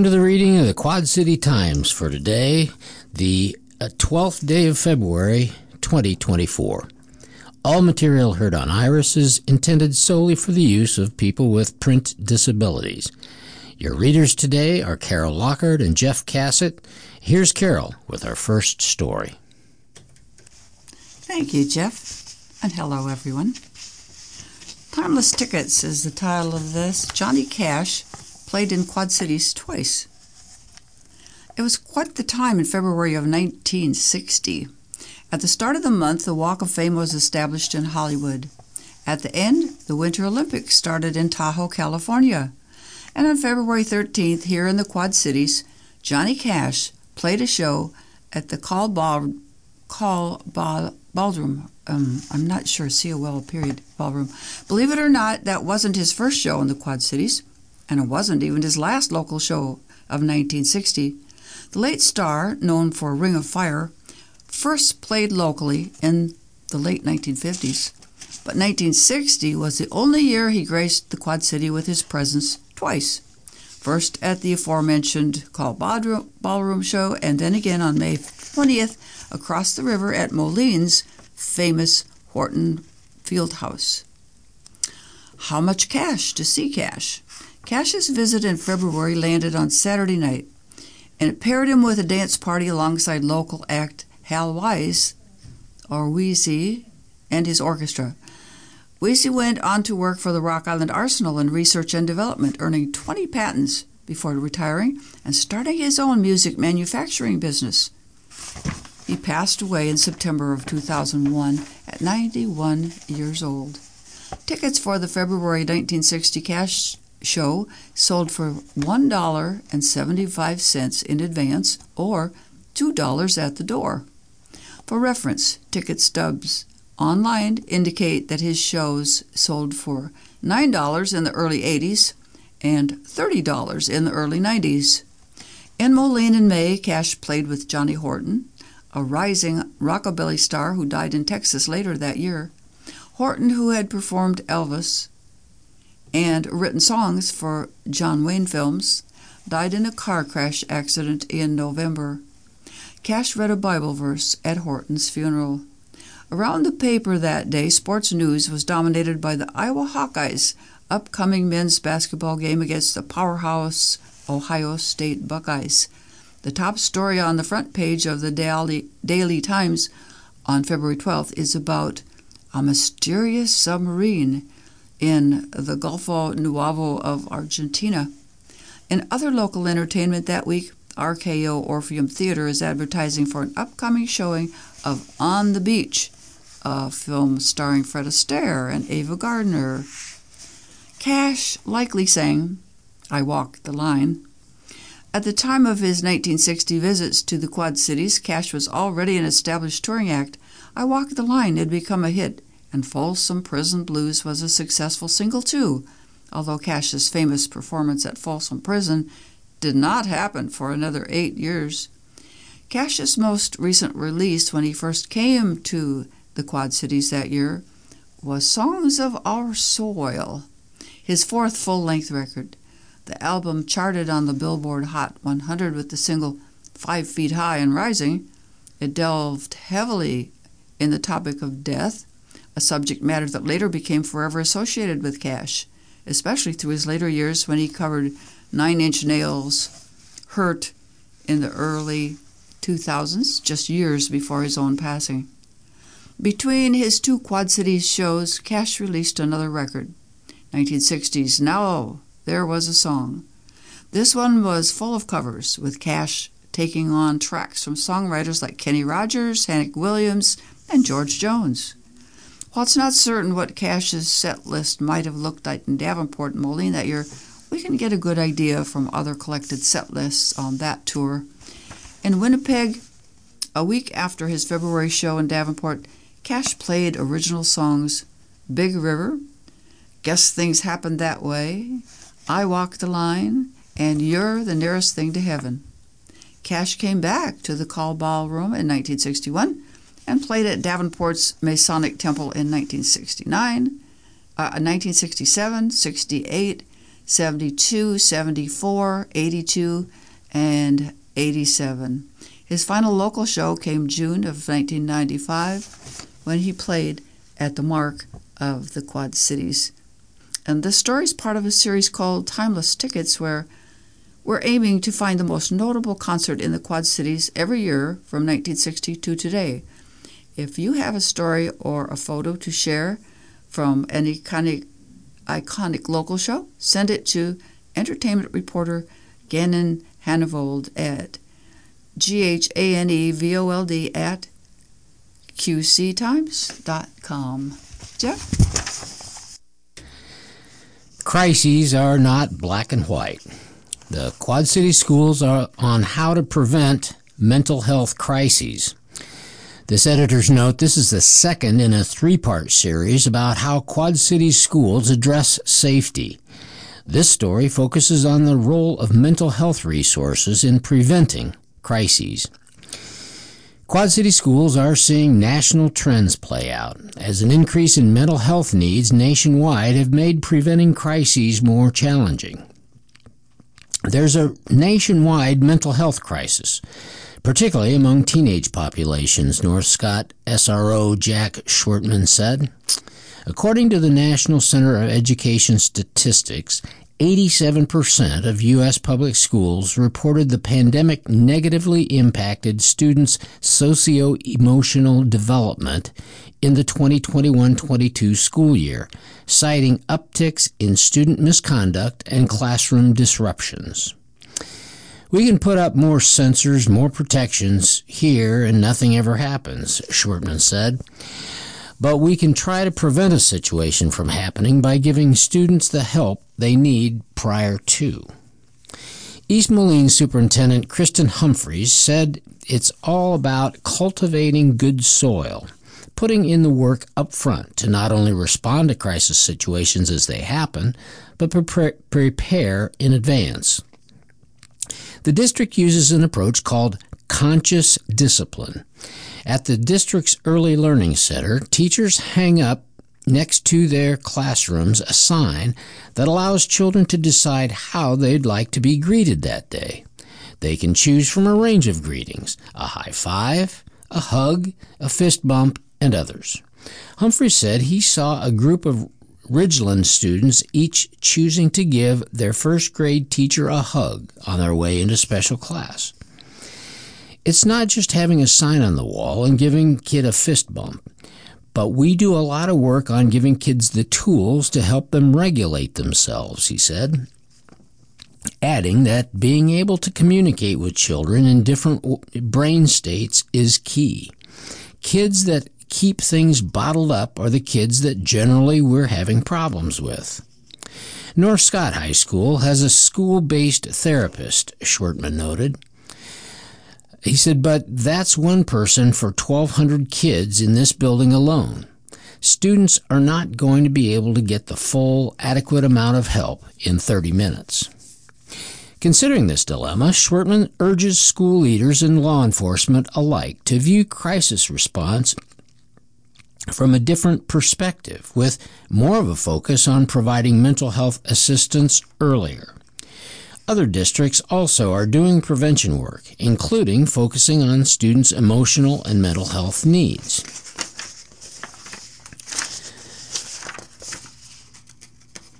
Welcome to the reading of the Quad City Times for today, the 12th uh, day of February, 2024. All material heard on Iris is intended solely for the use of people with print disabilities. Your readers today are Carol Lockhart and Jeff Cassett. Here's Carol with our first story. Thank you, Jeff, and hello, everyone. Timeless Tickets is the title of this. Johnny Cash played in Quad Cities twice. It was quite the time in February of 1960. At the start of the month, the Walk of Fame was established in Hollywood. At the end, the Winter Olympics started in Tahoe, California. And on February 13th, here in the Quad Cities, Johnny Cash played a show at the Call Ball, Call Ball, Ballroom. Um, I'm not sure, C-O-L period, Ballroom. Believe it or not, that wasn't his first show in the Quad Cities and it wasn't even his last local show of 1960. The late star, known for Ring of Fire, first played locally in the late 1950s, but 1960 was the only year he graced the Quad City with his presence twice. First at the aforementioned Col Ballroom Show, and then again on May 20th across the river at Moline's famous Wharton Field House. How much cash to see cash? Cash's visit in February landed on Saturday night, and it paired him with a dance party alongside local act Hal Wise, or Wheezy, and his orchestra. Wheezy went on to work for the Rock Island Arsenal in research and development, earning 20 patents before retiring and starting his own music manufacturing business. He passed away in September of 2001 at 91 years old. Tickets for the February 1960 Cash show sold for $1.75 in advance or $2 at the door. For reference, ticket stubs online indicate that his shows sold for $9 in the early 80s and $30 in the early 90s. In Moline in May, Cash played with Johnny Horton, a rising rockabilly star who died in Texas later that year. Horton, who had performed Elvis, and written songs for John Wayne films, died in a car crash accident in November. Cash read a Bible verse at Horton's funeral. Around the paper that day, sports news was dominated by the Iowa Hawkeyes' upcoming men's basketball game against the powerhouse Ohio State Buckeyes. The top story on the front page of the Daily, Daily Times on February 12th is about a mysterious submarine in the Golfo Nuevo of Argentina. In other local entertainment that week, RKO Orpheum Theater is advertising for an upcoming showing of On the Beach, a film starring Fred Astaire and Ava Gardner. Cash likely sang I Walk the Line. At the time of his 1960 visits to the Quad Cities, Cash was already an established touring act. I Walk the Line had become a hit and Folsom Prison Blues was a successful single too, although Cash's famous performance at Folsom Prison did not happen for another eight years. Cash's most recent release when he first came to the Quad Cities that year was Songs of Our Soil, his fourth full length record. The album charted on the Billboard Hot 100 with the single Five Feet High and Rising. It delved heavily in the topic of death a subject matter that later became forever associated with Cash, especially through his later years when he covered Nine Inch Nails, Hurt in the early 2000s, just years before his own passing. Between his two Quad Cities shows, Cash released another record, 1960s Now There Was a Song. This one was full of covers, with Cash taking on tracks from songwriters like Kenny Rogers, Hank Williams, and George Jones. While it's not certain what Cash's set list might have looked like in Davenport and Moline that year, we can get a good idea from other collected set lists on that tour. In Winnipeg, a week after his February show in Davenport, Cash played original songs Big River, Guess Things Happened That Way, I Walk the Line, and You're the Nearest Thing to Heaven. Cash came back to the Col Ballroom in 1961 and played at Davenport's Masonic Temple in 1969, uh, 1967, 68, 72, 74, 82, and 87. His final local show came June of 1995 when he played at the Mark of the Quad Cities. And this story is part of a series called Timeless Tickets, where we're aiming to find the most notable concert in the Quad Cities every year from 1960 to today. If you have a story or a photo to share from any iconic, iconic local show, send it to entertainment reporter Gannon Hanevold at G H A N E V O L D at qctimes.com. Jeff? Crises are not black and white. The Quad City schools are on how to prevent mental health crises. This editor's note this is the second in a three part series about how Quad City schools address safety. This story focuses on the role of mental health resources in preventing crises. Quad City schools are seeing national trends play out as an increase in mental health needs nationwide have made preventing crises more challenging. There's a nationwide mental health crisis, particularly among teenage populations, North Scott SRO Jack Schwertman said. According to the National Center of Education Statistics, 87% of U.S. public schools reported the pandemic negatively impacted students' socio emotional development in the 2021 22 school year, citing upticks in student misconduct and classroom disruptions. We can put up more sensors, more protections here, and nothing ever happens, Schwertman said. But we can try to prevent a situation from happening by giving students the help they need prior to. East Moline Superintendent Kristen Humphreys said it's all about cultivating good soil, putting in the work up front to not only respond to crisis situations as they happen, but prepare in advance. The district uses an approach called conscious discipline. At the district's Early Learning Center, teachers hang up next to their classrooms a sign that allows children to decide how they'd like to be greeted that day. They can choose from a range of greetings a high five, a hug, a fist bump, and others. Humphrey said he saw a group of Ridgeland students each choosing to give their first grade teacher a hug on their way into special class. It's not just having a sign on the wall and giving kid a fist bump, but we do a lot of work on giving kids the tools to help them regulate themselves, he said. Adding that being able to communicate with children in different brain states is key. Kids that keep things bottled up are the kids that generally we're having problems with. North Scott High School has a school based therapist, Schwertman noted. He said, but that's one person for 1,200 kids in this building alone. Students are not going to be able to get the full, adequate amount of help in 30 minutes. Considering this dilemma, Schwertman urges school leaders and law enforcement alike to view crisis response from a different perspective, with more of a focus on providing mental health assistance earlier. Other districts also are doing prevention work, including focusing on students' emotional and mental health needs.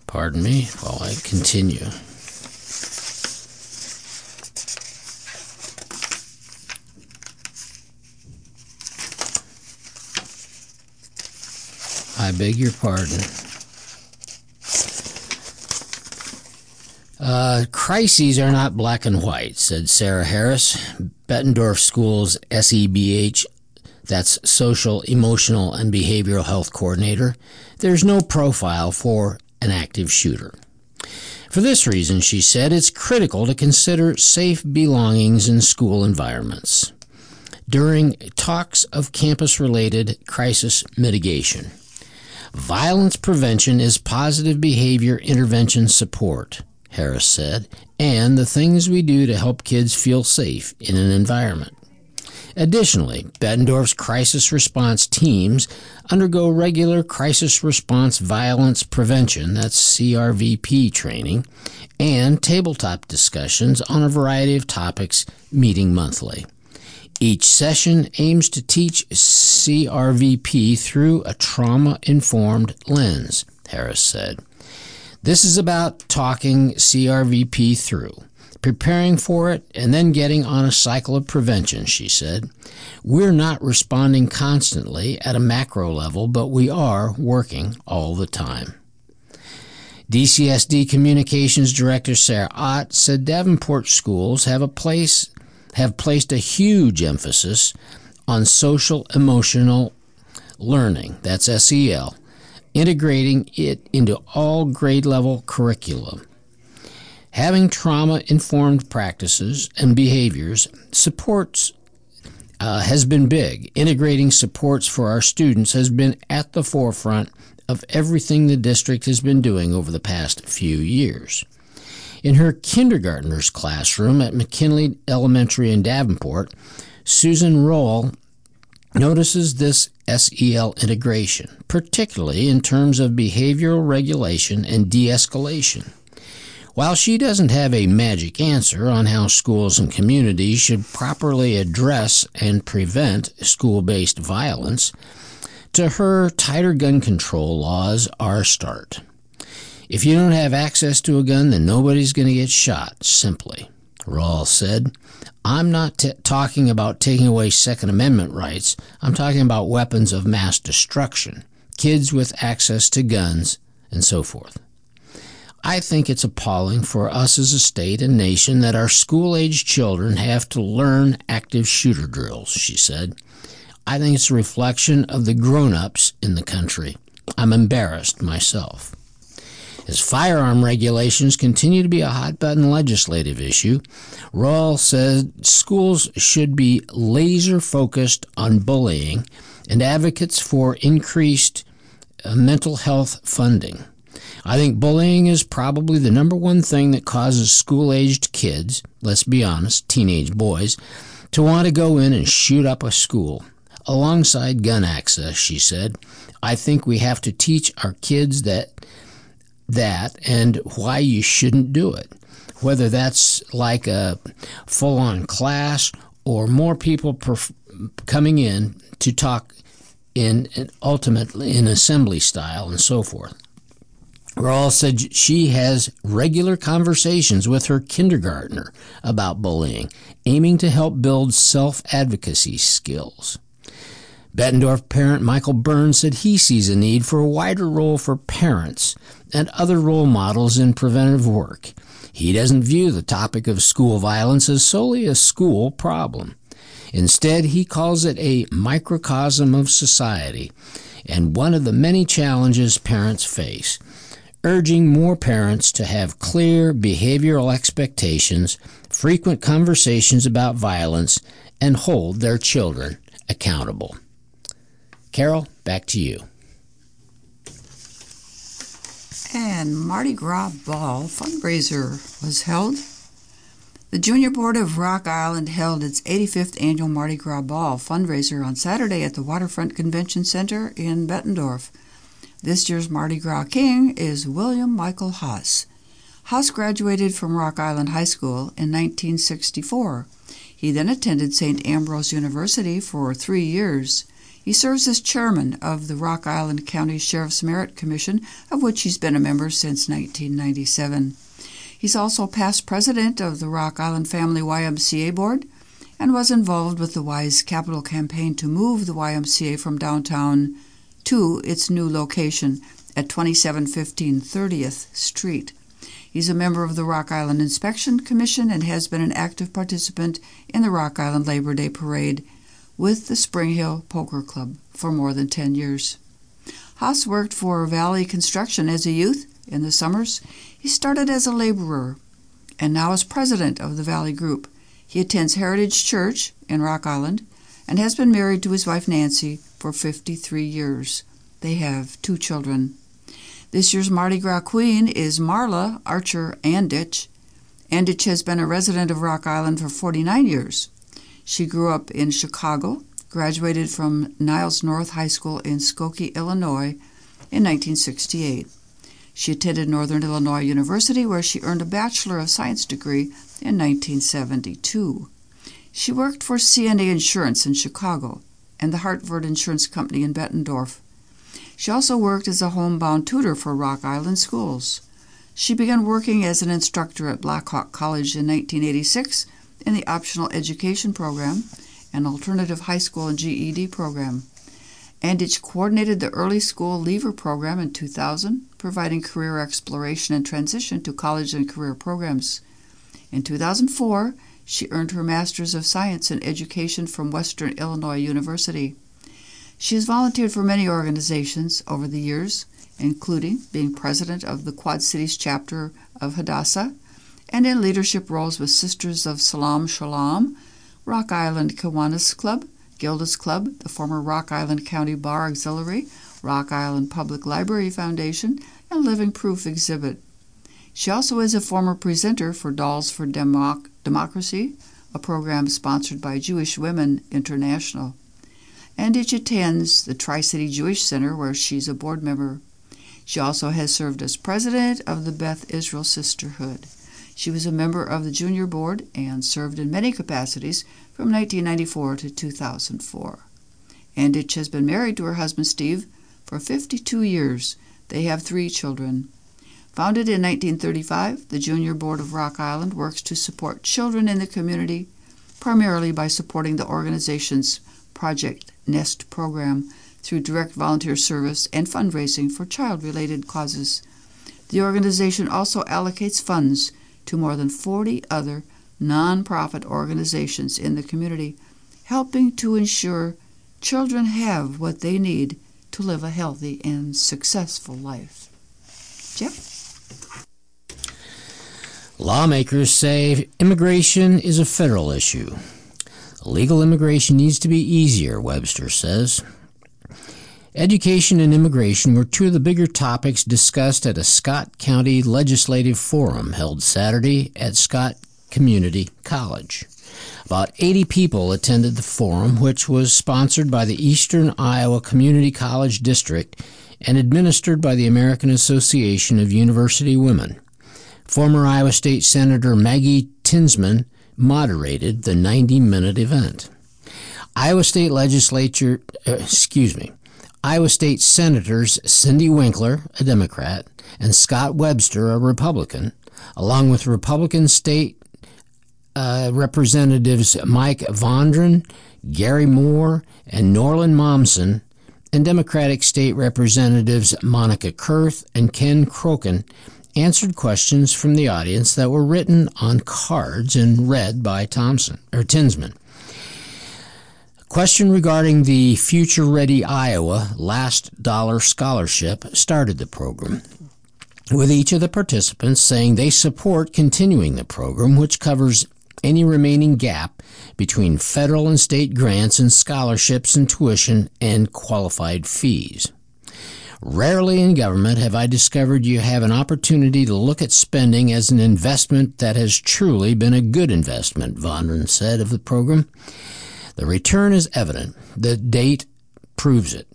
Pardon me while I continue. I beg your pardon. Uh, crises are not black and white, said Sarah Harris, Bettendorf School's SEBH, that's Social, Emotional, and Behavioral Health Coordinator. There's no profile for an active shooter. For this reason, she said, it's critical to consider safe belongings in school environments during talks of campus related crisis mitigation. Violence prevention is positive behavior intervention support. Harris said, and the things we do to help kids feel safe in an environment. Additionally, Bettendorf's crisis response teams undergo regular crisis response violence prevention, that's CRVP training, and tabletop discussions on a variety of topics meeting monthly. Each session aims to teach CRVP through a trauma informed lens, Harris said. This is about talking CRVP through preparing for it, and then getting on a cycle of prevention, she said. We're not responding constantly at a macro level, but we are working all the time. DCSD Communications Director Sarah Ott said Davenport schools have a place have placed a huge emphasis on social emotional learning, that's SEL, integrating it into all grade level curriculum. Having trauma informed practices and behaviors supports uh, has been big. Integrating supports for our students has been at the forefront of everything the district has been doing over the past few years. In her kindergartner's classroom at McKinley Elementary in Davenport, Susan Roll notices this SEL integration, particularly in terms of behavioral regulation and de escalation. While she doesn't have a magic answer on how schools and communities should properly address and prevent school based violence, to her, tighter gun control laws are a start. If you don't have access to a gun, then nobody's going to get shot, simply. Rawls said, I'm not t- talking about taking away Second Amendment rights. I'm talking about weapons of mass destruction, kids with access to guns, and so forth. I think it's appalling for us as a state and nation that our school age children have to learn active shooter drills, she said. I think it's a reflection of the grown ups in the country. I'm embarrassed myself. As firearm regulations continue to be a hot button legislative issue, Rawls said schools should be laser focused on bullying and advocates for increased uh, mental health funding. I think bullying is probably the number one thing that causes school aged kids, let's be honest, teenage boys, to want to go in and shoot up a school. Alongside gun access, she said, I think we have to teach our kids that that and why you shouldn't do it. Whether that's like a full on class or more people perf- coming in to talk in, ultimately in assembly style and so forth. Rawls said she has regular conversations with her kindergartner about bullying, aiming to help build self advocacy skills. Bettendorf parent Michael Burns said he sees a need for a wider role for parents and other role models in preventive work. He doesn't view the topic of school violence as solely a school problem. Instead, he calls it a microcosm of society and one of the many challenges parents face urging more parents to have clear behavioral expectations, frequent conversations about violence, and hold their children accountable. Carol, back to you. And Mardi Gras Ball fundraiser was held. The Junior Board of Rock Island held its 85th annual Mardi Gras Ball fundraiser on Saturday at the Waterfront Convention Center in Bettendorf. This year's Mardi Gras King is William Michael Haas. Haas graduated from Rock Island High School in 1964. He then attended St. Ambrose University for three years. He serves as chairman of the Rock Island County Sheriff's Merit Commission, of which he's been a member since 1997. He's also past president of the Rock Island Family YMCA Board and was involved with the WISE Capital campaign to move the YMCA from downtown to its new location at 2715 30th Street. He's a member of the Rock Island Inspection Commission and has been an active participant in the Rock Island Labor Day Parade with the Spring Hill Poker Club for more than 10 years. Haas worked for Valley Construction as a youth in the summers. He started as a laborer and now is president of the Valley Group. He attends Heritage Church in Rock Island and has been married to his wife Nancy for 53 years. They have two children. This year's Mardi Gras Queen is Marla Archer Anditch. Anditch has been a resident of Rock Island for 49 years. She grew up in Chicago, graduated from Niles North High School in Skokie, Illinois in 1968. She attended Northern Illinois University, where she earned a Bachelor of Science degree in 1972. She worked for CNA Insurance in Chicago and the Hartford Insurance Company in Bettendorf. She also worked as a homebound tutor for Rock Island schools. She began working as an instructor at Blackhawk College in 1986 in the optional education program, an alternative high school and GED program. Anditch coordinated the early school leaver program in 2000, providing career exploration and transition to college and career programs. In 2004, she earned her Master's of Science in Education from Western Illinois University. She has volunteered for many organizations over the years, including being president of the Quad Cities chapter of Hadassah and in leadership roles with Sisters of Salaam Shalom, Rock Island Kiwanis Club, Gilda's Club, the former Rock Island County Bar Auxiliary, Rock Island Public Library Foundation, and Living Proof Exhibit. She also is a former presenter for Dolls for Democ- Democracy, a program sponsored by Jewish Women International. And she attends the Tri City Jewish Center, where she's a board member. She also has served as president of the Beth Israel Sisterhood. She was a member of the junior board and served in many capacities from 1994 to 2004. Anditch has been married to her husband Steve for 52 years. They have three children. Founded in 1935, the Junior Board of Rock Island works to support children in the community, primarily by supporting the organization's Project Nest program through direct volunteer service and fundraising for child related causes. The organization also allocates funds to more than 40 other nonprofit organizations in the community, helping to ensure children have what they need to live a healthy and successful life. Jeff? Lawmakers say immigration is a federal issue. Legal immigration needs to be easier, Webster says. Education and immigration were two of the bigger topics discussed at a Scott County Legislative Forum held Saturday at Scott Community College. About 80 people attended the forum, which was sponsored by the Eastern Iowa Community College District and administered by the American Association of University Women. Former Iowa State Senator Maggie Tinsman moderated the 90 minute event. Iowa State Legislature, uh, excuse me, Iowa State Senators Cindy Winckler, a Democrat, and Scott Webster, a Republican, along with Republican State uh, Representatives Mike Vondran, Gary Mohr, and Norlin Mommsen, and Democratic State Representatives Monica Kurth and Ken Croken answered questions from the audience that were written on cards and read by Thompson or Tinsman. Question regarding the Future Ready Iowa Last Dollar Scholarship started the program, with each of the participants saying they support continuing the program, which covers any remaining gap between federal and state grants and scholarships and tuition and qualified fees. Rarely in government have I discovered you have an opportunity to look at spending as an investment that has truly been a good investment, Vondran said of the program. The return is evident. The date proves it.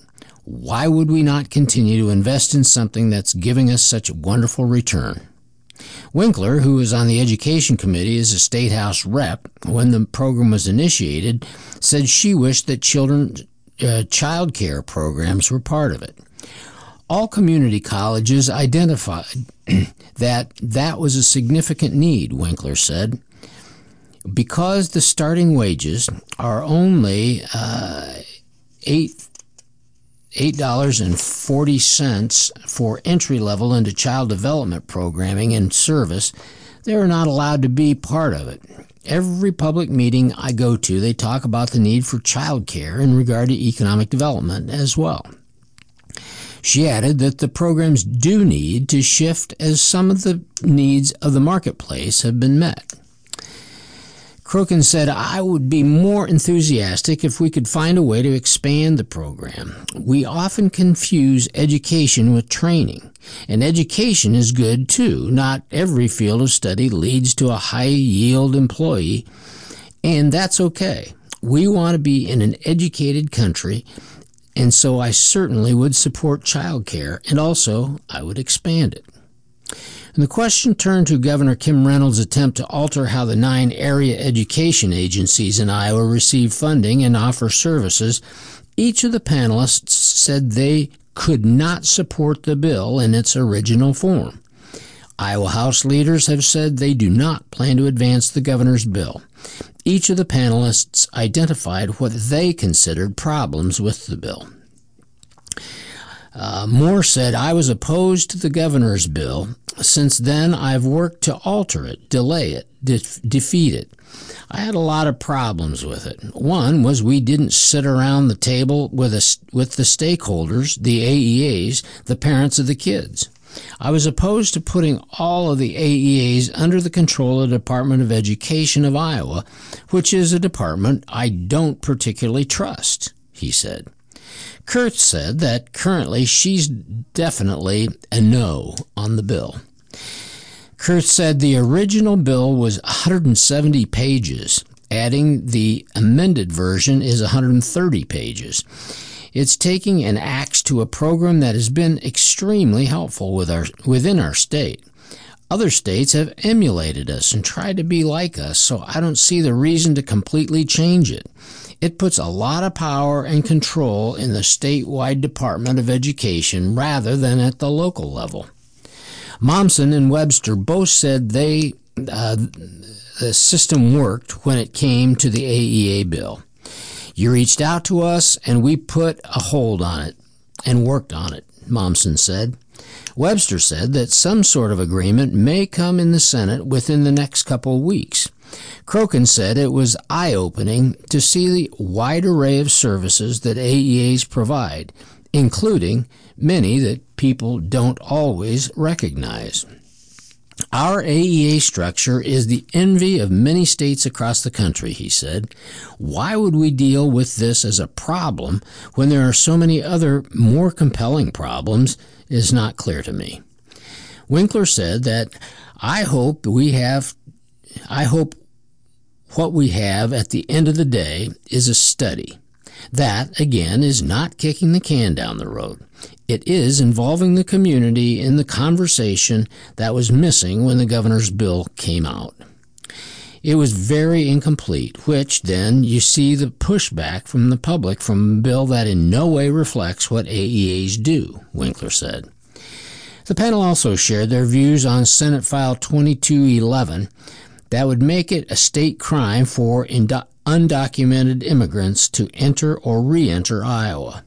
Why would we not continue to invest in something that's giving us such a wonderful return? Winckler, who was on the Education Committee as a State House rep when the program was initiated, said she wished that children uh, child care programs were part of it all community colleges identified that that was a significant need, Winckler said. Because the starting wages are only uh, eight eight dollars and forty cents for entry level into child development programming and service, they are not allowed to be part of it. Every public meeting I go to, they talk about the need for child care in regard to economic development as well. She added that the programs do need to shift as some of the needs of the marketplace have been met. Croken said, I would be more enthusiastic if we could find a way to expand the program. We often confuse education with training, and education is good too. Not every field of study leads to a high yield employee, and that's okay. we want to be in an educated country, and so I certainly would support child care, and also I would expand it. And the question turned to Governor Kim Reynolds' attempt to alter how the nine area education agencies in Iowa receive funding and offer services. Each of the panelists said they could not support the bill in its original form. Iowa House leaders have said they do not plan to advance the governor's bill. Each of the panelists identified what they considered problems with the bill. Uh, Mohr said, I was opposed to the governor's bill. Since then, I've worked to alter it, delay it, de- defeat it. I had a lot of problems with it. One was we didn't sit around the table with, a, with the stakeholders, the AEAs, the parents of the kids. I was opposed to putting all of the AEAs under the control of the Department of Education of Iowa, which is a department I don't particularly trust, he said. Kurth said that currently she's definitely a no on the bill. Kurth said the original bill was 170 pages. Adding the amended version is 130 pages. It's taking an axe to a program that has been extremely helpful with our, within our state. Other states have emulated us and tried to be like us, so I don't see the reason to completely change it. It puts a lot of power and control in the statewide Department of Education rather than at the local level. Mommsen and Webster both said they uh, the system worked when it came to the AEA bill. You reached out to us and we put a hold on it and worked on it, Mommsen said. Webster said that some sort of agreement may come in the Senate within the next couple of weeks. Croken said it was eye opening to see the wide array of services that AEAs provide, including many that people don't always recognize. Our AEA structure is the envy of many states across the country, he said. Why would we deal with this as a problem when there are so many other more compelling problems is not clear to me. Winckler said that I hope we have I hope what we have at the end of the day is a study. That, again, is not kicking the can down the road. It is involving the community in the conversation that was missing when the governor's bill came out. It was very incomplete, which then you see the pushback from the public from a bill that in no way reflects what AEAs do, Winckler said. The panel also shared their views on Senate File 2211 that would make it a state crime for undocumented immigrants to enter or re enter Iowa.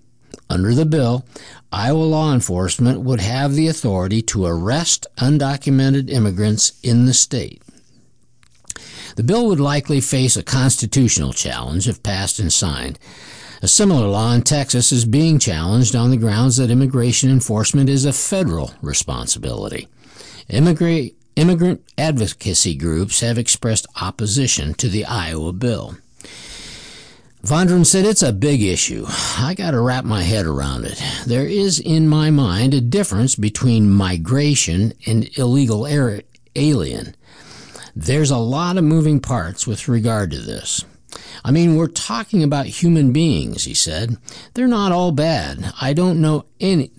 Under the bill, Iowa law enforcement would have the authority to arrest undocumented immigrants in the state. The bill would likely face a constitutional challenge if passed and signed. A similar law in Texas is being challenged on the grounds that immigration enforcement is a federal responsibility. Immigrant, immigrant advocacy groups have expressed opposition to the Iowa bill. Vondran said it's a big issue. I got to wrap my head around it. There is, in my mind, a difference between migration and illegal alien. There's a lot of moving parts with regard to this. I mean, we're talking about human beings, he said. They're not all bad. I don't know any.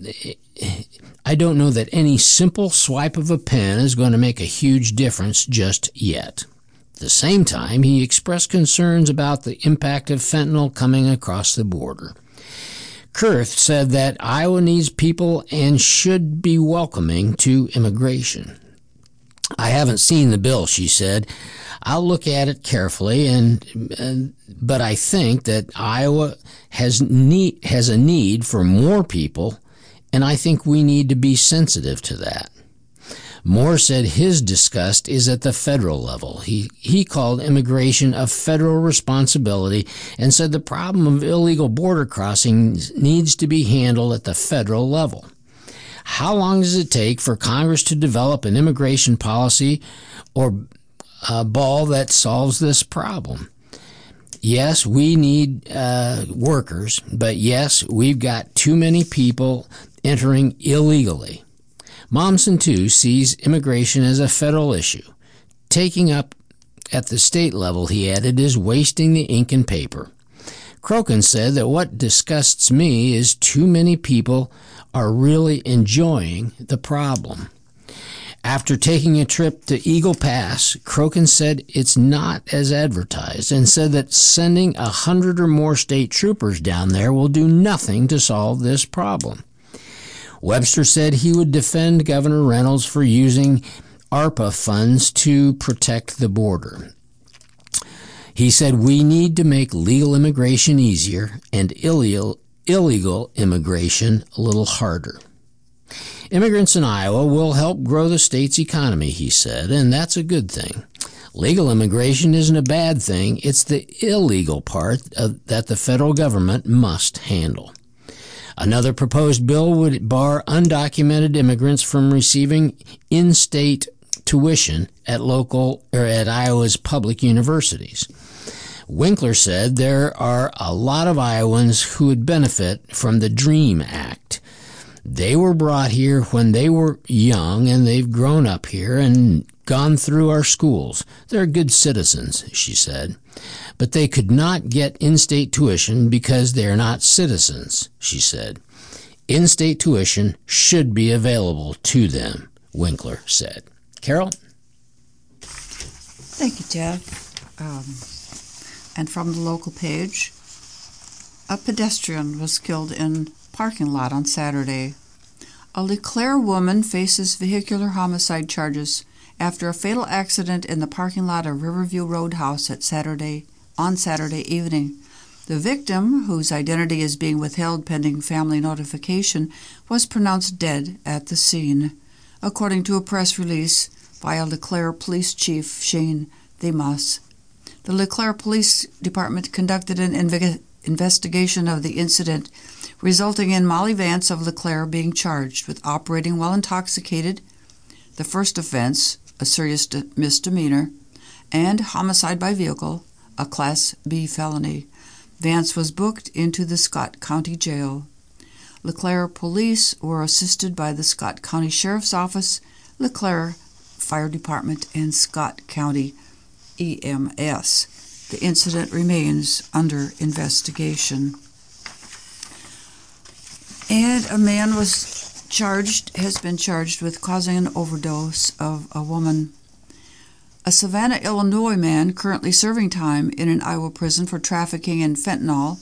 I don't know that any simple swipe of a pen is going to make a huge difference just yet. At the same time, he expressed concerns about the impact of fentanyl coming across the border. Kurth said that Iowa needs people and should be welcoming to immigration. I haven't seen the bill, she said. I'll look at it carefully, and, and but I think that Iowa has need has a need for more people, and I think we need to be sensitive to that. Mohr said his disgust is at the federal level. He, he called immigration a federal responsibility and said the problem of illegal border crossings needs to be handled at the federal level. How long does it take for Congress to develop an immigration policy or a ball that solves this problem? Yes, we need uh, workers, but yes, we've got too many people entering illegally. Mommsen, too, sees immigration as a federal issue. Taking up at the state level, he added, is wasting the ink and paper. Croken said that what disgusts me is too many people are really enjoying the problem. After taking a trip to Eagle Pass, Croken said it's not as advertised and said that sending a hundred or more state troopers down there will do nothing to solve this problem. Webster said he would defend Governor Reynolds for using ARPA funds to protect the border. He said we need to make legal immigration easier and illegal, illegal immigration a little harder. Immigrants in Iowa will help grow the state's economy, he said, and that's a good thing. Legal immigration isn't a bad thing, it's the illegal part uh, that the federal government must handle. Another proposed bill would bar undocumented immigrants from receiving in state tuition at local or at Iowa's public universities. Winckler said there are a lot of Iowans who would benefit from the DREAM Act. They were brought here when they were young and they've grown up here and gone through our schools. They're good citizens, she said. But they could not get in state tuition because they are not citizens, she said. In state tuition should be available to them, Winckler said. Carol? Thank you, Jeff. Um, and from the local page, a pedestrian was killed in parking lot on Saturday. A LeClaire woman faces vehicular homicide charges after a fatal accident in the parking lot of Riverview Roadhouse at Saturday on Saturday evening. The victim, whose identity is being withheld pending family notification, was pronounced dead at the scene, according to a press release by LeClaire Police Chief Shane Demas. The LeClaire Police Department conducted an inve- investigation of the incident, resulting in Molly Vance of LeClaire being charged with operating while intoxicated, the first offense, a serious misdemeanor, and homicide by vehicle, a Class B felony. Vance was booked into the Scott County Jail. LeClaire police were assisted by the Scott County Sheriff's Office, LeClaire Fire Department, and Scott County EMS. The incident remains under investigation. And a man was charged, has been charged with causing an overdose of a woman. A Savanna, Illinois man currently serving time in an Iowa prison for trafficking in fentanyl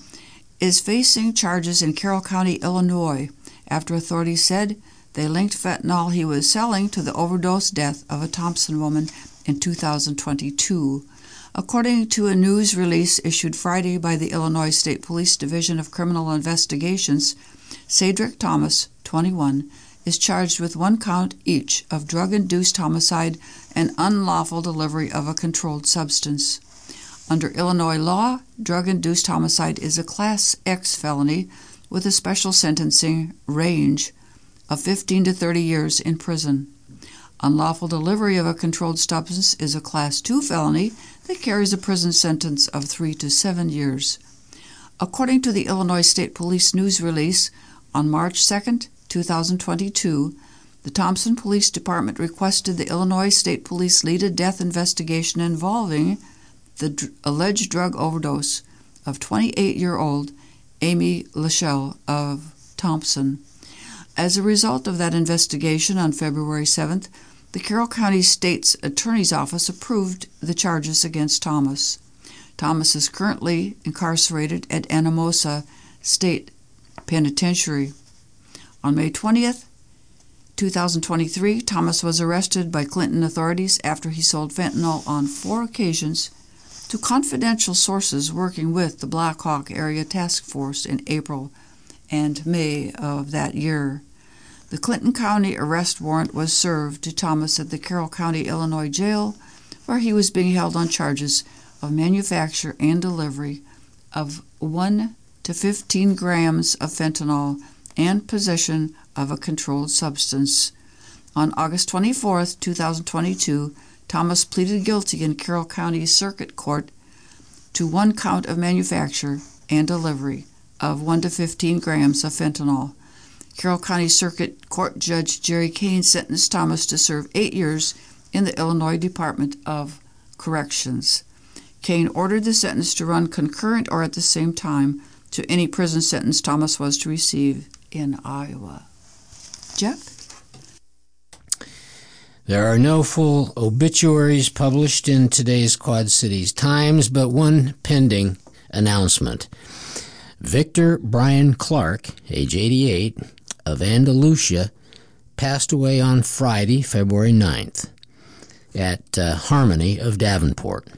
is facing charges in Carroll County, Illinois, after authorities said they linked fentanyl he was selling to the overdose death of a Thomson woman in 2022. According to a news release issued Friday by the Illinois State Police Division of Criminal Investigations, Cedric Thomas, 21, is charged with one count each of drug induced homicide and unlawful delivery of a controlled substance. Under Illinois law, drug induced homicide is a Class X felony with a special sentencing range of 15 to 30 years in prison. Unlawful delivery of a controlled substance is a Class II felony that carries a prison sentence of three to seven years. According to the Illinois State Police news release, on March 2, 2022, the Thomson Police Department requested the Illinois State Police lead a death investigation involving the d- alleged drug overdose of 28 year old Amy Lachelle of Thomson. As a result of that investigation on February 7th, the Carroll County State's Attorney's Office approved the charges against Thomas. Thomas is currently incarcerated at Anamosa State Penitentiary. On May 20th, 2023, Thomas was arrested by Clinton authorities after he sold fentanyl on four occasions to confidential sources working with the Black Hawk Area Task Force in April and May of that year. The Clinton County arrest warrant was served to Thomas at the Carroll County, Illinois jail, where he was being held on charges of manufacture and delivery of 1 to 15 grams of fentanyl and possession of a controlled substance. On August 24, 2022, Thomas pleaded guilty in Carroll County Circuit Court to one count of manufacture and delivery of 1 to 15 grams of fentanyl. Carroll County Circuit Court Judge Jerry Kane sentenced Thomas to serve eight years in the Illinois Department of corrections. Kane ordered the sentence to run concurrent or at the same time to any prison sentence Thomas was to receive in Iowa. Jeff? There are no full obituaries published in today's Quad Cities Times, but one pending announcement. Victor Brian Clark, age 88, of Andalusia, passed away on Friday, February 9th, at uh, Harmony of Davenport.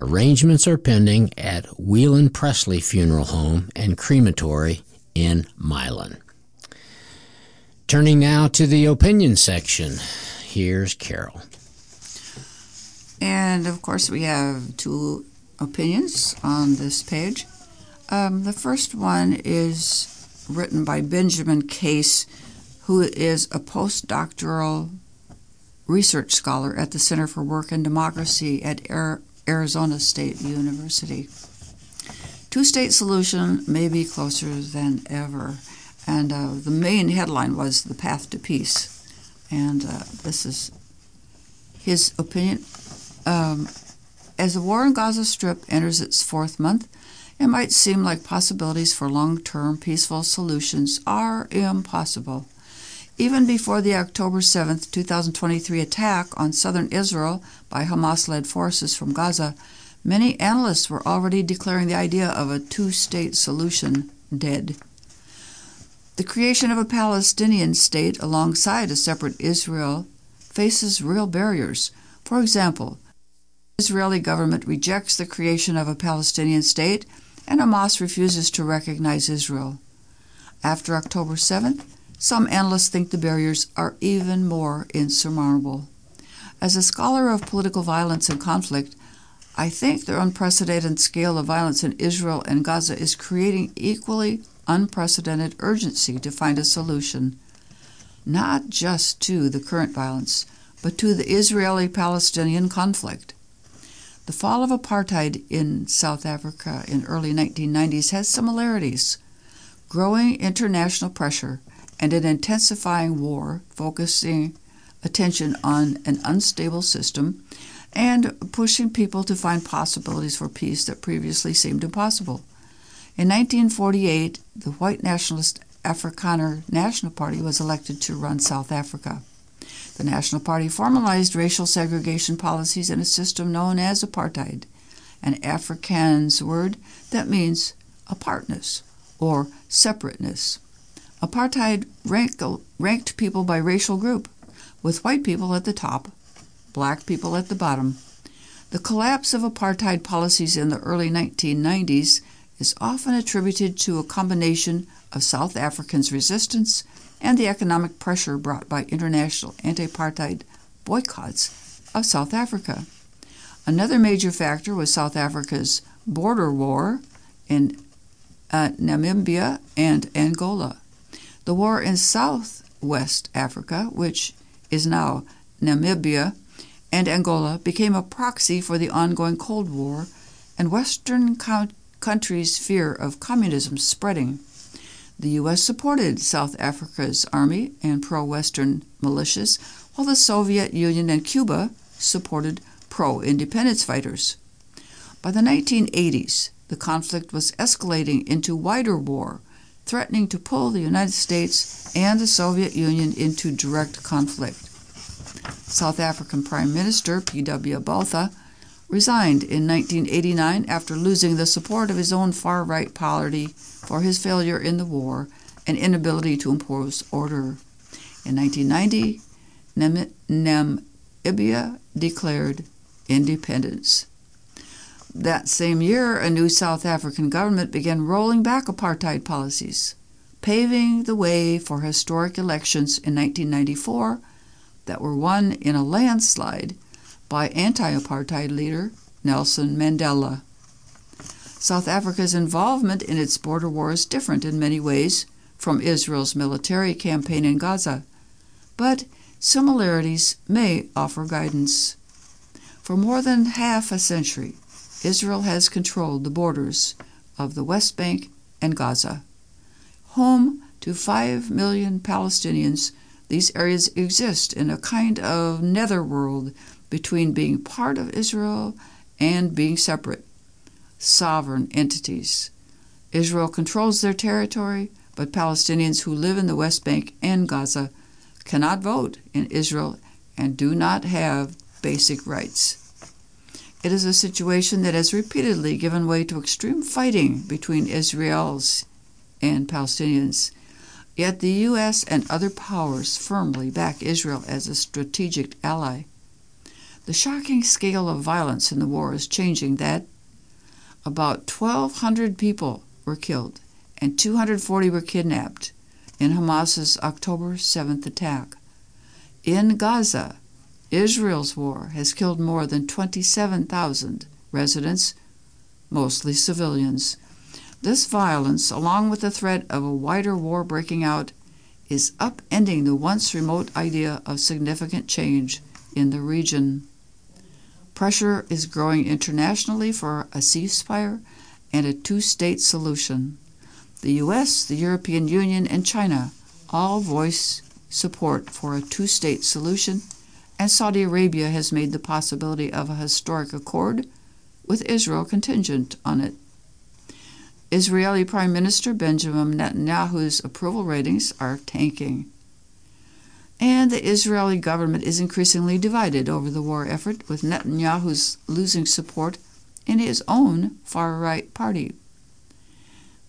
Arrangements are pending at Wheelan-Pressly Funeral Home and Crematory in Milan. Turning now to the opinion section. Here's Carol. And of course, we have two opinions on this page. Um, the first one is written by Benjamin Case, who is a postdoctoral research scholar at the Center for Work and Democracy at Arizona State University. Two state solution may be closer than ever. And uh, the main headline was The Path to Peace and uh, this is his opinion. Um, as the war in Gaza Strip enters its fourth month, it might seem like possibilities for long term peaceful solutions are impossible. Even before the October 7, 2023 attack on southern Israel by Hamas led forces from Gaza, many analysts were already declaring the idea of a two state solution dead. The creation of a Palestinian state alongside a separate Israel faces real barriers. For example, the Israeli government rejects the creation of a Palestinian state, and Hamas refuses to recognize Israel. After October 7th, some analysts think the barriers are even more insurmountable. As a scholar of political violence and conflict, I think the unprecedented scale of violence in Israel and Gaza is creating equally unprecedented urgency to find a solution, not just to the current violence, but to the Israeli Palestinian conflict. The fall of apartheid in South Africa in early 1990s has similarities. Growing international pressure and an intensifying war focusing attention on an unstable system and pushing people to find possibilities for peace that previously seemed impossible. In 1948, the white nationalist Afrikaner National Party was elected to run South Africa. The National Party formalized racial segregation policies in a system known as apartheid, an Afrikaans word that means apartness or separateness. Apartheid rank, ranked people by racial group, with white people at the top, black people at the bottom. The collapse of apartheid policies in the early 1990s is often attributed to a combination of South Africans' resistance and the economic pressure brought by international anti apartheid boycotts of South Africa. Another major factor was South Africa's border war in uh, Namibia and Angola. The war in southwest Africa, which is now Namibia and Angola, became a proxy for the ongoing Cold War, and Western countries' fear of communism spreading. The U.S. supported South Africa's army and pro Western militias, while the Soviet Union and Cuba supported pro independence fighters. By the 1980s, the conflict was escalating into wider war, threatening to pull the United States and the Soviet Union into direct conflict. South African Prime Minister P.W. Botha resigned in 1989 after losing the support of his own far right party for his failure in the war and inability to impose order. In 1990, Namibia declared independence. That same year, a new South African government began rolling back apartheid policies, paving the way for historic elections in 1994 that were won in a landslide by anti apartheid leader Nelson Mandela. South Africa's involvement in its border war is different in many ways from Israel's military campaign in Gaza, but similarities may offer guidance. For more than half a century, Israel has controlled the borders of the West Bank and Gaza. Home to 5 million Palestinians, these areas exist in a kind of netherworld between being part of Israel and being separate, sovereign entities. Israel controls their territory, but Palestinians who live in the West Bank and Gaza cannot vote in Israel and do not have basic rights. It is a situation that has repeatedly given way to extreme fighting between Israelis and Palestinians. Yet the U.S. and other powers firmly back Israel as a strategic ally. The shocking scale of violence in the war is changing that about 1,200 people were killed and 240 were kidnapped in Hamas's October 7th attack. In Gaza, Israel's war has killed more than 27,000 residents, mostly civilians. This violence, along with the threat of a wider war breaking out, is upending the once remote idea of significant change in the region. Pressure is growing internationally for a ceasefire and a two state solution. The US, the European Union, and China all voice support for a two state solution and Saudi Arabia has made the possibility of a historic accord with Israel contingent on it. Israeli Prime Minister Benjamin Netanyahu's approval ratings are tanking. And the Israeli government is increasingly divided over the war effort, with Netanyahu's losing support in his own far right party.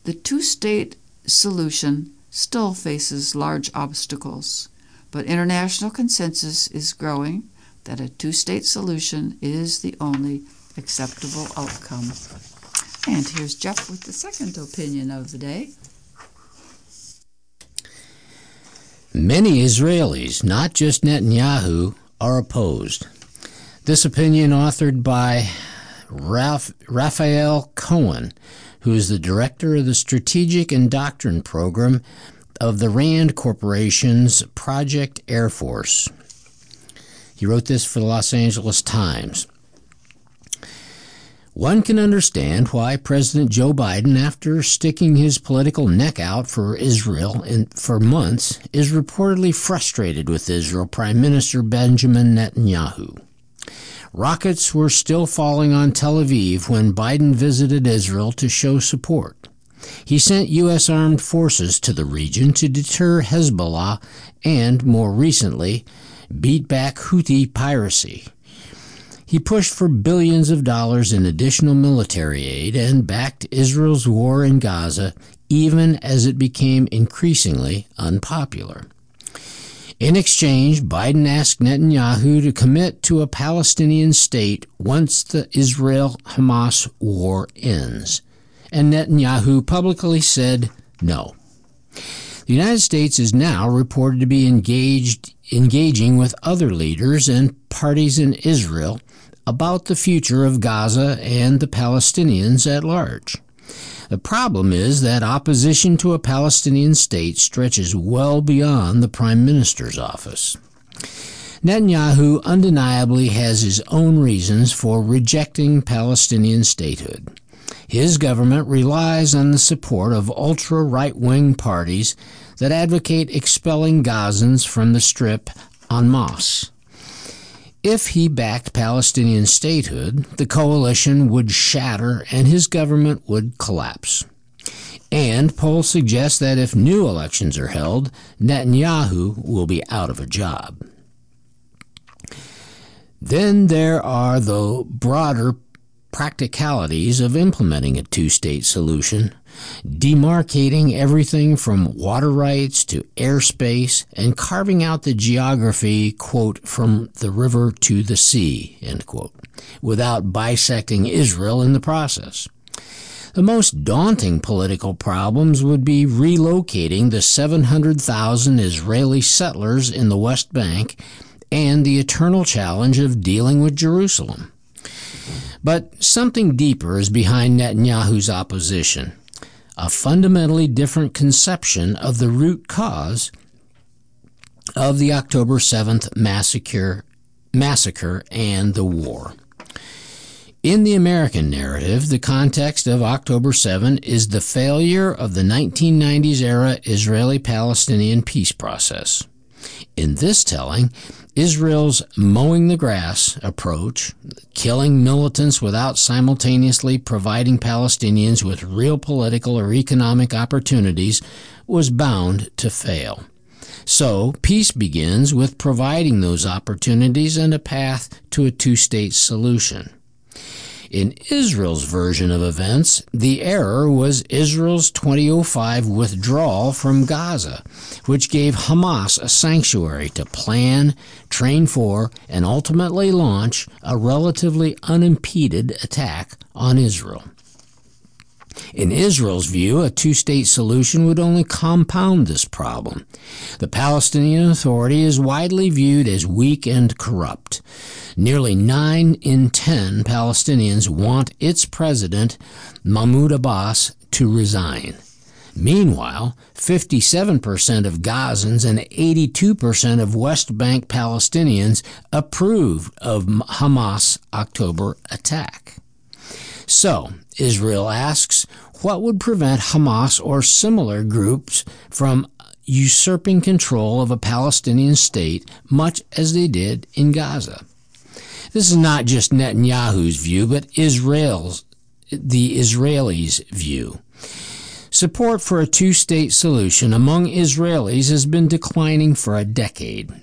The two state solution still faces large obstacles. But international consensus is growing that a two state solution is the only acceptable outcome. And here's Jeff with the second opinion of the day. Many Israelis, not just Netanyahu, are opposed. This opinion, authored by Ralph, Raphael Cohen, who is the director of the Strategic and Doctrine Program of the RAND Corporation's Project Air Force. He wrote this for the Los Angeles Times. One can understand why President Joe Biden, after sticking his political neck out for Israel in, for months, is reportedly frustrated with Israel Prime Minister Benjamin Netanyahu. Rockets were still falling on Tel Aviv when Biden visited Israel to show support. He sent U.S. armed forces to the region to deter Hezbollah and, more recently, beat back Houthi piracy. He pushed for billions of dollars in additional military aid and backed Israel's war in Gaza even as it became increasingly unpopular. In exchange, Biden asked Netanyahu to commit to a Palestinian state once the Israel Hamas war ends and Netanyahu publicly said no. The United States is now reported to be engaged engaging with other leaders and parties in Israel about the future of Gaza and the Palestinians at large. The problem is that opposition to a Palestinian state stretches well beyond the Prime Minister's office. Netanyahu undeniably has his own reasons for rejecting Palestinian statehood. His government relies on the support of ultra right wing parties that advocate expelling Gazans from the Strip en masse. If he backed Palestinian statehood, the coalition would shatter and his government would collapse. And polls suggest that if new elections are held, Netanyahu will be out of a job. Then there are the broader practicalities of implementing a two state solution, demarcating everything from water rights to airspace, and carving out the geography, quote, from the river to the sea, end quote, without bisecting Israel in the process. The most daunting political problems would be relocating the 700,000 Israeli settlers in the West Bank and the eternal challenge of dealing with Jerusalem. But something deeper is behind Netanyahu's opposition a fundamentally different conception of the root cause of the October 7th massacre, massacre and the war. In the American narrative, the context of October 7 is the failure of the 1990s era Israeli Palestinian peace process. In this telling, Israel's mowing the grass approach, killing militants without simultaneously providing Palestinians with real political or economic opportunities, was bound to fail. So, peace begins with providing those opportunities and a path to a two state solution. In Israel's version of events, the error was Israel's 2005 withdrawal from Gaza, which gave Hamas a sanctuary to plan, train for, and ultimately launch a relatively unimpeded attack on Israel. In Israel's view, a two state solution would only compound this problem. The Palestinian Authority is widely viewed as weak and corrupt. Nearly 9 in 10 Palestinians want its president, Mahmoud Abbas, to resign. Meanwhile, 57% of Gazans and 82% of West Bank Palestinians approved of Hamas' October attack. So, Israel asks, what would prevent Hamas or similar groups from usurping control of a Palestinian state, much as they did in Gaza? This is not just Netanyahu's view, but Israel's, the Israelis' view. Support for a two state solution among Israelis has been declining for a decade.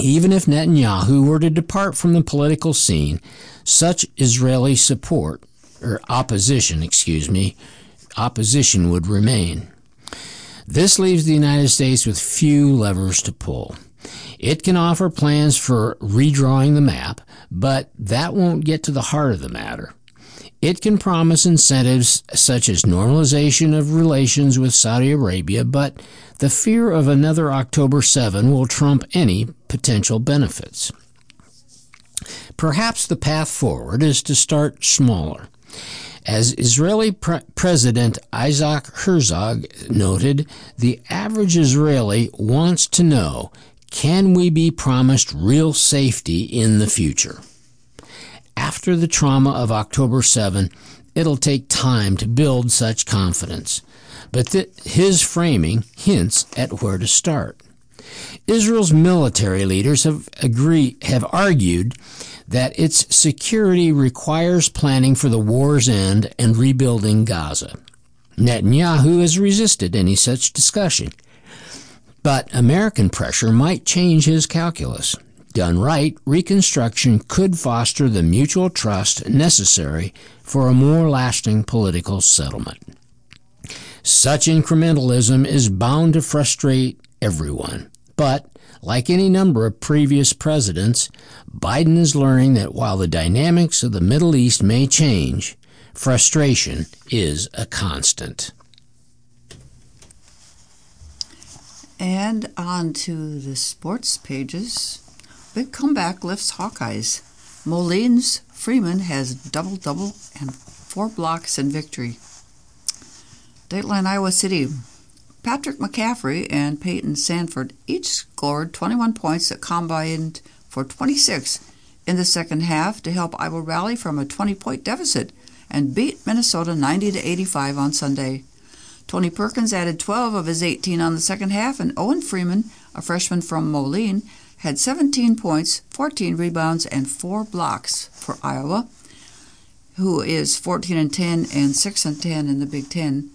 Even if Netanyahu were to depart from the political scene, such Israeli support, or opposition, excuse me, opposition would remain. This leaves the United States with few levers to pull. It can offer plans for redrawing the map, but that won't get to the heart of the matter. It can promise incentives such as normalization of relations with Saudi Arabia, but the fear of another October 7 will trump any potential benefits. Perhaps the path forward is to start smaller. As Israeli Pre- President Isaac Herzog noted, the average Israeli wants to know can we be promised real safety in the future? After the trauma of October 7, it'll take time to build such confidence, but th- his framing hints at where to start. Israel's military leaders have agree, have argued that its security requires planning for the war's end and rebuilding Gaza. Netanyahu has resisted any such discussion. But American pressure might change his calculus. Done right, reconstruction could foster the mutual trust necessary for a more lasting political settlement. Such incrementalism is bound to frustrate everyone. But like any number of previous presidents, Biden is learning that while the dynamics of the Middle East may change, frustration is a constant. And on to the sports pages. Big comeback lifts Hawkeyes. Moline's Freeman has double double and four blocks in victory. Dateline Iowa City. Patrick McCaffrey and Payton Sandfort each scored 21 points that combined for 26 in the second half to help Iowa rally from a 20 point deficit and beat Minnesota 90 to 85 on Sunday. Tony Perkins added 12 of his 18 on the second half, and Owen Freeman, a freshman from Moline, had 17 points, 14 rebounds, and 4 blocks for Iowa, who is 14 and 10 and 6 and 10 in the Big Ten.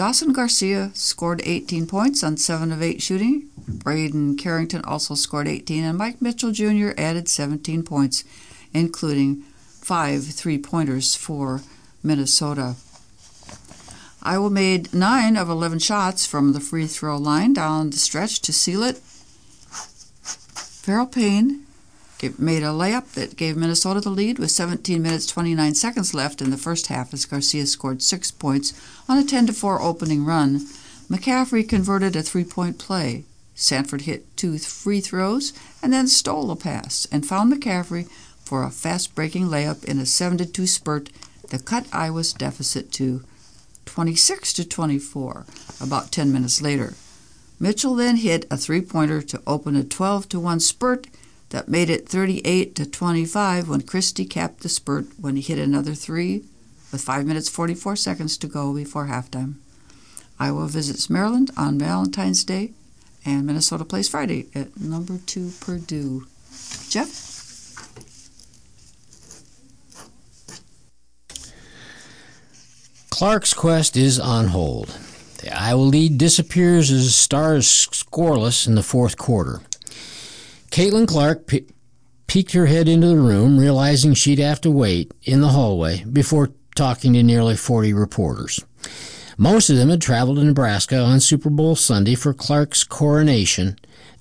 Dawson Garcia scored 18 points on 7 of 8 shooting. Braeden Carrington also scored 18, and Mike Mitchell Jr. added 17 points, including five three pointers for Minnesota. Iowa made 9 of 11 shots from the free throw line down the stretch to seal it. Pharrel Payne made a layup that gave Minnesota the lead with 17 minutes 29 seconds left in the first half as Garcia scored six points on a 10 4 opening run. McCaffrey converted a three point play. Sandfort hit two free throws and then stole a pass and found McCaffrey for a fast breaking layup in a 7 2 spurt that cut Iowa's deficit to 26 to 24 about 10 minutes later. Mitchell then hit a three pointer to open a 12 to 1 spurt that made it 38 to 25 when Christie capped the spurt when he hit another three with 5 minutes 44 seconds to go before halftime. Iowa visits Maryland on Valentine's Day And Minnesota plays Friday at number two Purdue. Jeff? Clark's quest is on hold. The Iowa lead disappears as Stars scoreless in the fourth quarter. Caitlin Clark pe- peeked her head into the room, realizing she'd have to wait in the hallway before talking to nearly 40 reporters. Most of them had traveled to Nebraska on Super Bowl Sunday for Clark's coronation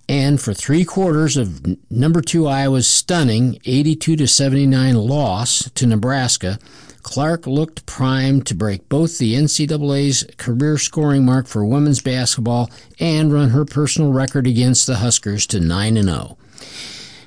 and for three quarters of number two Iowa's stunning 82 to 79 loss to Nebraska, Clark looked primed to break both the NCAA's career scoring mark for women's basketball and run her personal record against the Huskers to 9 0.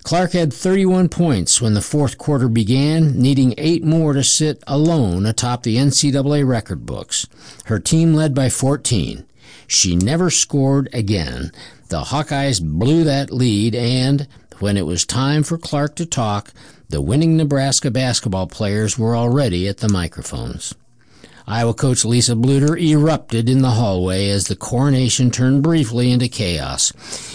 Clark had 31 points when the fourth quarter began, needing eight more to sit alone atop the NCAA record books. Her team led by 14. She never scored again. The Hawkeyes blew that lead, and when it was time for Clark to talk, the winning Nebraska basketball players were already at the microphones. Iowa coach Lisa Bluder erupted in the hallway as the coronation turned briefly into chaos.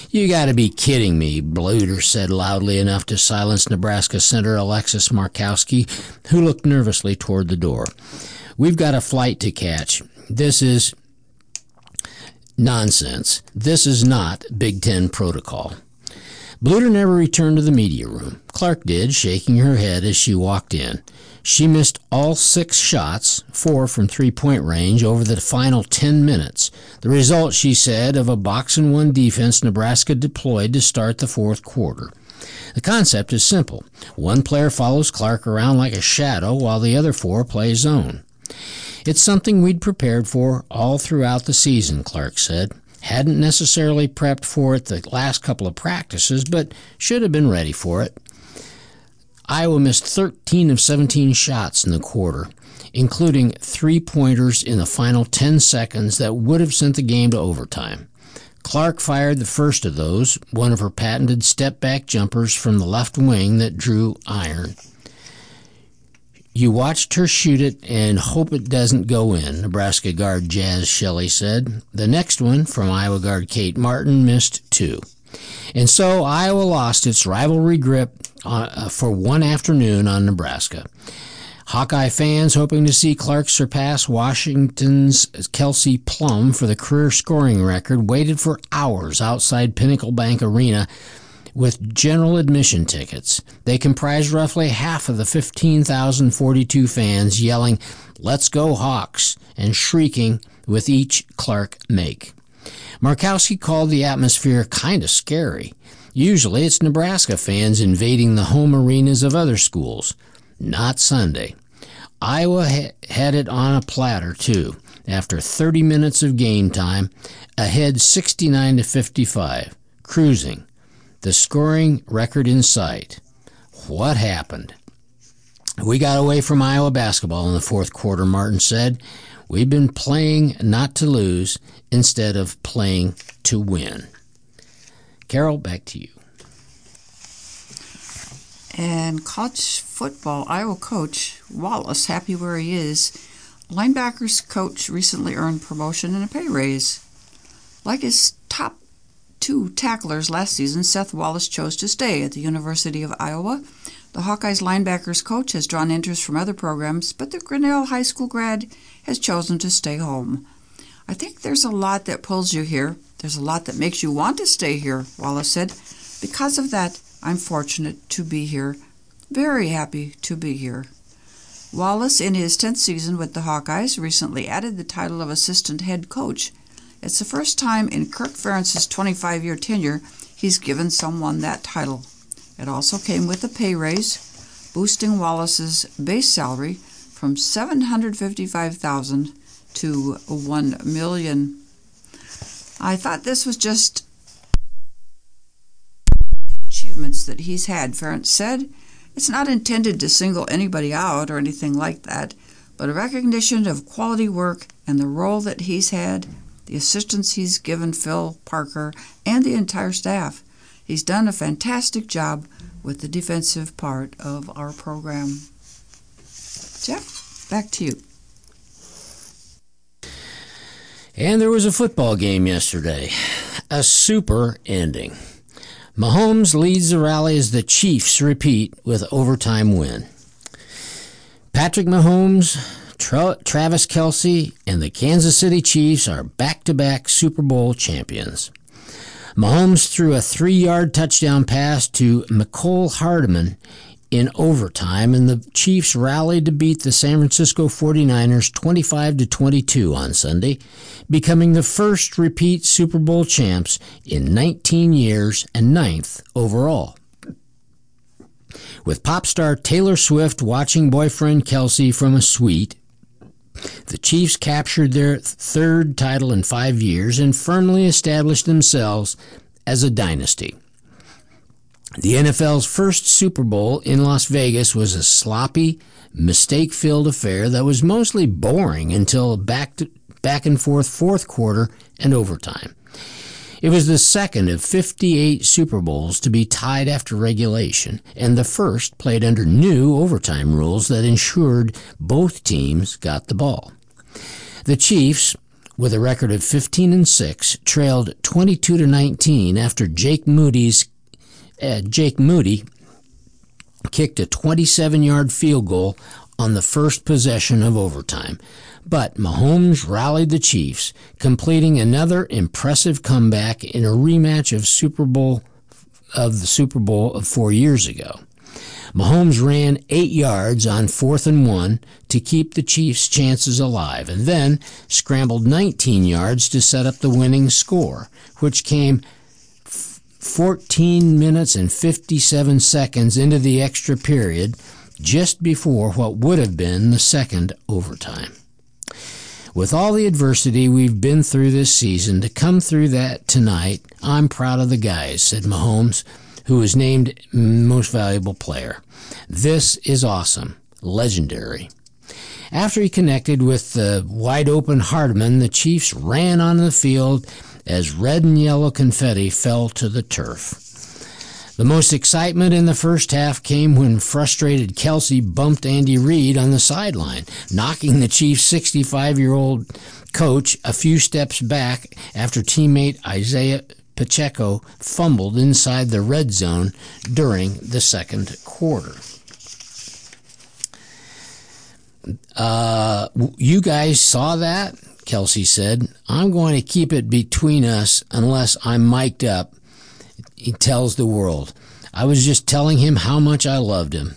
You gotta be kidding me, Bluder said loudly enough to silence Nebraska center Alexis Markowski, who looked nervously toward the door. We've got a flight to catch. This is nonsense. This is not Big Ten protocol. Bluder never returned to the media room. Clark did, shaking her head as she walked in. She missed all six shots, four from three point range, over the final 10 minutes. The result, she said, of a box and one defense Nebraska deployed to start the fourth quarter. The concept is simple. One player follows Clark around like a shadow while the other four play zone. It's something we'd prepared for all throughout the season, Clark said. Hadn't necessarily prepped for it the last couple of practices, but should have been ready for it. Iowa missed 13 of 17 shots in the quarter, including three pointers in the final 10 seconds that would have sent the game to overtime. Clark fired the first of those, one of her patented step back jumpers from the left wing that drew iron. You watched her shoot it and hope it doesn't go in, Nebraska guard Jaz Shelley said. The next one, from Iowa guard Kate Martin, missed two. And so Iowa lost its rivalry grip uh, for one afternoon on Nebraska. Hawkeye fans hoping to see Clark surpass Washington's Kelsey Plum for the career scoring record waited for hours outside Pinnacle Bank Arena with general admission tickets. They comprised roughly half of the 15,042 fans yelling, Let's go Hawks, and shrieking with each Clark make. Markowski called the atmosphere kind of scary. Usually it's Nebraska fans invading the home arenas of other schools. Not Sunday. Iowa ha- had it on a platter, too, after 30 minutes of game time, ahead 69 to 55, cruising the scoring record in sight. What happened? We got away from Iowa basketball in the fourth quarter, Martin said. We've been playing not to lose instead of playing to win. Carol, back to you. And college football, Iowa coach Wallace, happy where he is. Linebackers coach recently earned promotion and a pay raise. Like his top two tacklers last season, Seth Wallace chose to stay at the University of Iowa. The Hawkeyes linebackers coach has drawn interest from other programs, but the Grinnell High School grad has chosen to stay home. I think there's a lot that pulls you here. There's a lot that makes you want to stay here, Wallace said. Because of that, I'm fortunate to be here. Very happy to be here. Wallace, in his 10th season with the Hawkeyes, recently added the title of assistant head coach. It's the first time in Kirk Ferentz's 25 year tenure he's given someone that title. It also came with a pay raise, boosting Wallace's base salary from 755,000 to 1 million. I thought this was just achievements that he's had, Ferentz said. It's not intended to single anybody out or anything like that, but a recognition of quality work and the role that he's had the assistance he's given Phil Parker and the entire staff. He's done a fantastic job with the defensive part of our program. Jeff, back to you. And there was a football game yesterday. A super ending. Mahomes leads the rally as the Chiefs repeat with overtime win. Patrick Mahomes, Tra- Travis Kelce, and the Kansas City Chiefs are back to back Super Bowl champions. Mahomes threw a three yard touchdown pass to Mecole Hardman in overtime, and the Chiefs rallied to beat the San Francisco 49ers 25 to 22 on Sunday, becoming the first repeat Super Bowl champs in 19 years and ninth overall. With pop star Taylor Swift watching boyfriend Kelce from a suite, the Chiefs captured their third title in five years and firmly established themselves as a dynasty. The NFL's first Super Bowl in Las Vegas was a sloppy, mistake filled affair that was mostly boring until back, to, back and forth fourth quarter and overtime. It was the second of 58 Super Bowls to be tied after regulation, and the first played under new overtime rules that ensured both teams got the ball. The Chiefs, with a record of 15 and 6, trailed 22 to 19 after Jake Moody's uh, Jake Moody kicked a 27 yard field goal on the first possession of overtime. But Mahomes rallied the Chiefs, completing another impressive comeback in a rematch of Super Bowl of the Super Bowl of 4 years ago. Mahomes ran 8 yards on 4th and 1 to keep the Chiefs' chances alive and then scrambled 19 yards to set up the winning score, which came 14 minutes and 57 seconds into the extra period, just before what would have been the second overtime. With all the adversity we've been through this season, to come through that tonight, I'm proud of the guys, said Mahomes, who was named Most Valuable Player. This is awesome, legendary. After he connected with the wide open Hardman, the Chiefs ran onto the field as red and yellow confetti fell to the turf. The most excitement in the first half came when frustrated Kelce bumped Andy Reid on the sideline, knocking the Chiefs' 65 year old coach a few steps back after teammate Isaiah Pacheco fumbled inside the red zone during the second quarter. Uh, you guys saw that? Kelce said. I'm going to keep it between us unless I'm mic'd up, he tells the world. I was just telling him how much I loved him.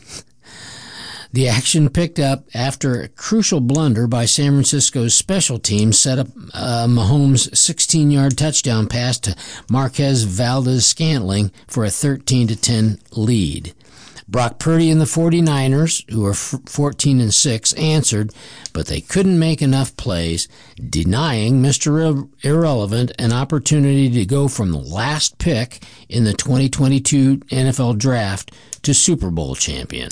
The action picked up after a crucial blunder by San Francisco's special teams set up uh, Mahomes' 16 yard touchdown pass to Marquez Valdes-Scantling for a 13 10 lead. Brock Purdy and the 49ers, who are 14 and 6, answered, but they couldn't make enough plays, denying Mr. Irrelevant an opportunity to go from the last pick in the 2022 NFL Draft to Super Bowl champion.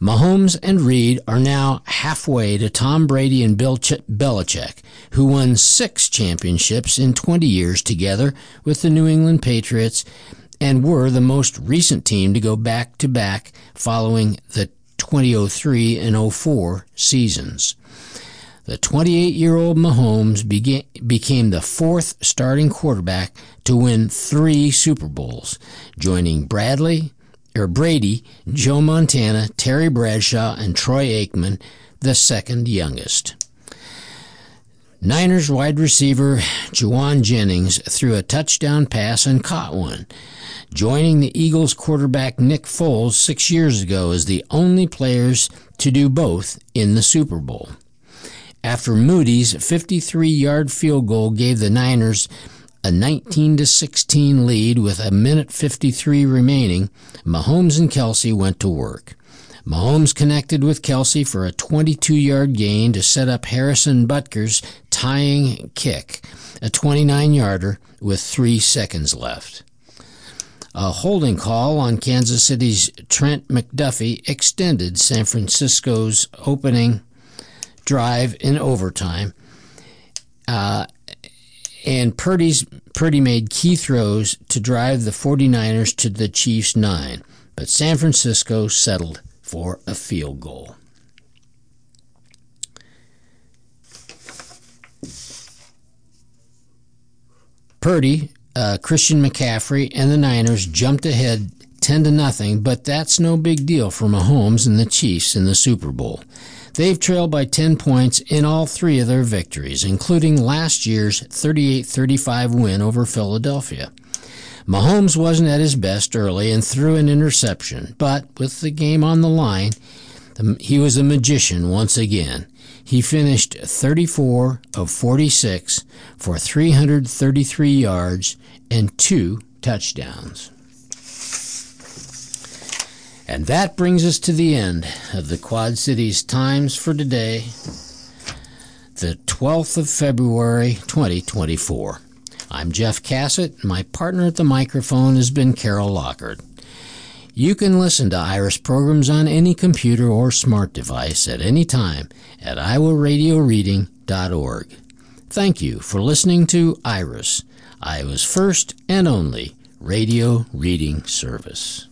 Mahomes and Reid are now halfway to Tom Brady and Bill Belichick, who won six championships in 20 years together with the New England Patriots and were the most recent team to go back to back following the 2003 and 04 seasons. The 28 year old Mahomes became the fourth starting quarterback to win three Super Bowls, joining Bradley, or Brady, Joe Montana, Terry Bradshaw, and Troy Aikman, the second youngest. Niners wide receiver Jauan Jennings threw a touchdown pass and caught one, joining the Eagles quarterback Nick Foles six years ago as the only players to do both in the Super Bowl. After Moody's 53-yard field goal gave the Niners a 19 to 16 lead with a minute 53 remaining, Mahomes and Kelce went to work. Mahomes connected with Kelce for a 22 yard gain to set up Harrison Butker's tying kick, a 29 yarder with three seconds left. A holding call on Kansas City's Trent McDuffie extended San Francisco's opening drive in overtime. Uh, and Purdy's, Purdy made key throws to drive the 49ers to the Chiefs' nine, but San Francisco settled for a field goal. Purdy uh, Christian McCaffrey and the Niners jumped ahead 10 to nothing, but that's no big deal for Mahomes and the Chiefs in the Super Bowl. They've trailed by 10 points in all three of their victories, including last year's 38 35 win over Philadelphia. Mahomes wasn't at his best early and threw an interception, but with the game on the line, he was a magician once again. He finished 34 of 46 for 333 yards and two touchdowns. And that brings us to the end of the Quad Cities Times for today, the 12th of February, 2024. I'm Jeff Cassett. My partner at the microphone has been Carol Lockhart. You can listen to IRIS programs on any computer or smart device at any time at iowaradioreading.org. Thank you for listening to IRIS, Iowa's first and only radio reading service.